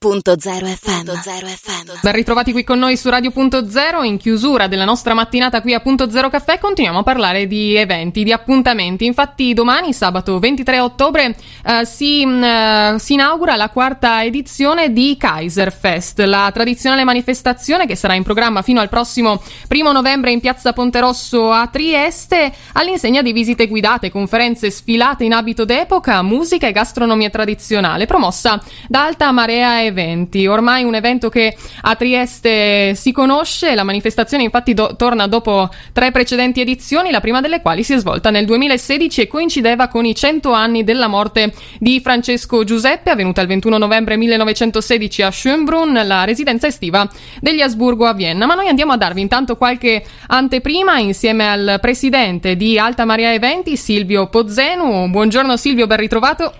Radio.0 FM. FM. Ben ritrovati qui con noi su Radio.0 in chiusura della nostra mattinata qui a Punto Zero Caffè continuiamo a parlare di eventi, di appuntamenti. Infatti domani, sabato 23 ottobre, eh, si, mm, si, inaugura la quarta edizione di Kaiser Fest, la tradizionale manifestazione che sarà in programma fino al prossimo primo novembre in piazza Ponte Rosso a Trieste all'insegna di visite guidate, conferenze, sfilate in abito d'epoca, musica e gastronomia tradizionale, promossa da Alta Marea eventi. Ormai un evento che a Trieste si conosce, la manifestazione infatti do- torna dopo tre precedenti edizioni, la prima delle quali si è svolta nel 2016 e coincideva con i 100 anni della morte di Francesco Giuseppe, avvenuta il 21 novembre 1916 a Schönbrunn, la residenza estiva degli Asburgo a Vienna. Ma noi andiamo a darvi intanto qualche anteprima insieme al presidente di Alta Maria Eventi, Silvio Pozzenu. Buongiorno Silvio, ben ritrovato.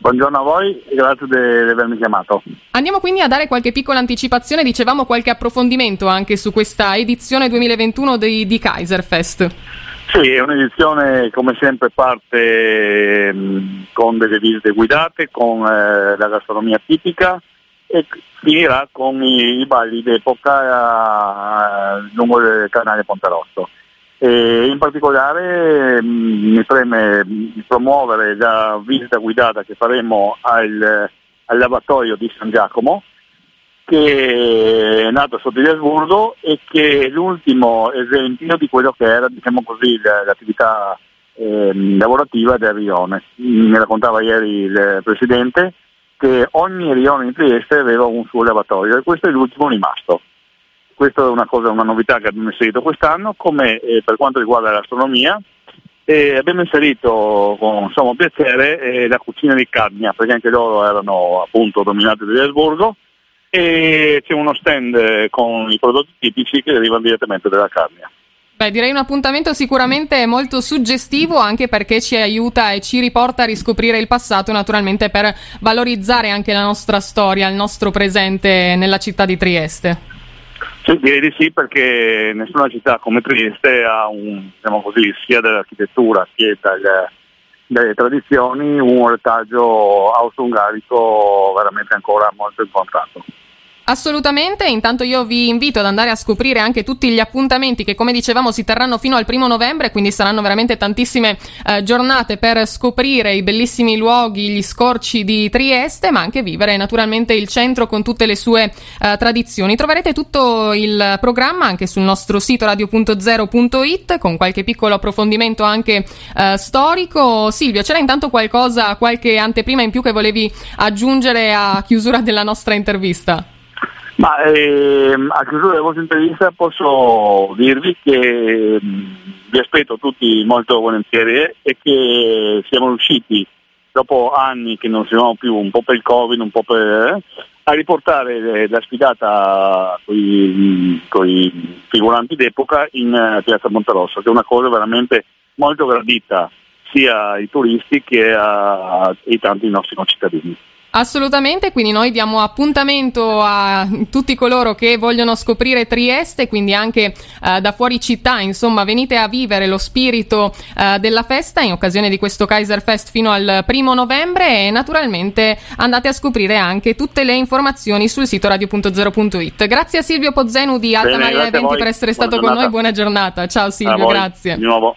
Buongiorno a voi e grazie di avermi chiamato. Andiamo quindi a dare qualche piccola anticipazione, dicevamo qualche approfondimento anche su questa edizione 2021 di, di Kaiserfest. Sì, è un'edizione come sempre parte mh, con delle visite guidate, con eh, la gastronomia tipica e finirà con i, i balli d'epoca eh, lungo il canale Ponte Rosso. E in particolare mm, mi preme promuovere la visita guidata che faremo al, al lavatorio di San Giacomo che è nato sotto Asburgo e che è l'ultimo esempio di quello che era diciamo così, l'attività eh, lavorativa del Rione. Mi raccontava ieri il Presidente che ogni Rione in Trieste aveva un suo lavatorio e questo è l'ultimo rimasto. Questa è una, cosa, una novità che abbiamo inserito quest'anno, come eh, per quanto riguarda l'astronomia, eh, abbiamo inserito con sommo piacere eh, la cucina di Cadmia, perché anche loro erano appunto dominati da Esburgo, e c'è uno stand con i prodotti tipici che derivano direttamente dalla Cadmia. Beh, direi un appuntamento sicuramente molto suggestivo anche perché ci aiuta e ci riporta a riscoprire il passato, naturalmente per valorizzare anche la nostra storia, il nostro presente nella città di Trieste. Sì, direi di sì perché nessuna città come Trieste ha un, diciamo così, sia dell'architettura che dalle, dalle tradizioni un retaggio austro-ungarico veramente ancora molto importante. Assolutamente, intanto io vi invito ad andare a scoprire anche tutti gli appuntamenti che come dicevamo si terranno fino al primo novembre, quindi saranno veramente tantissime eh, giornate per scoprire i bellissimi luoghi, gli scorci di Trieste, ma anche vivere naturalmente il centro con tutte le sue eh, tradizioni. Troverete tutto il programma anche sul nostro sito radio.0.it con qualche piccolo approfondimento anche eh, storico. Silvio, c'era intanto qualcosa, qualche anteprima in più che volevi aggiungere a chiusura della nostra intervista? Ma ehm, a chiusura della vostra intervista posso dirvi che mh, mm, vi aspetto tutti molto volentieri e che siamo riusciti, dopo anni che non siamo più, un po' per il Covid, un po' per... Eh, a riportare la sfidata con i figuranti d'epoca in Piazza Monterosso, che è una cosa veramente molto gradita sia ai turisti che ai tanti nostri concittadini. Assolutamente, quindi noi diamo appuntamento a tutti coloro che vogliono scoprire Trieste, quindi anche eh, da fuori città, insomma, venite a vivere lo spirito eh, della festa in occasione di questo Kaiser Fest fino al primo novembre e naturalmente andate a scoprire anche tutte le informazioni sul sito radio.0.it. Grazie a Silvio Pozzenu di Alta Bene, Maria Eventi per essere buona stato giornata. con noi, buona giornata. Ciao Silvio, grazie. Di nuovo.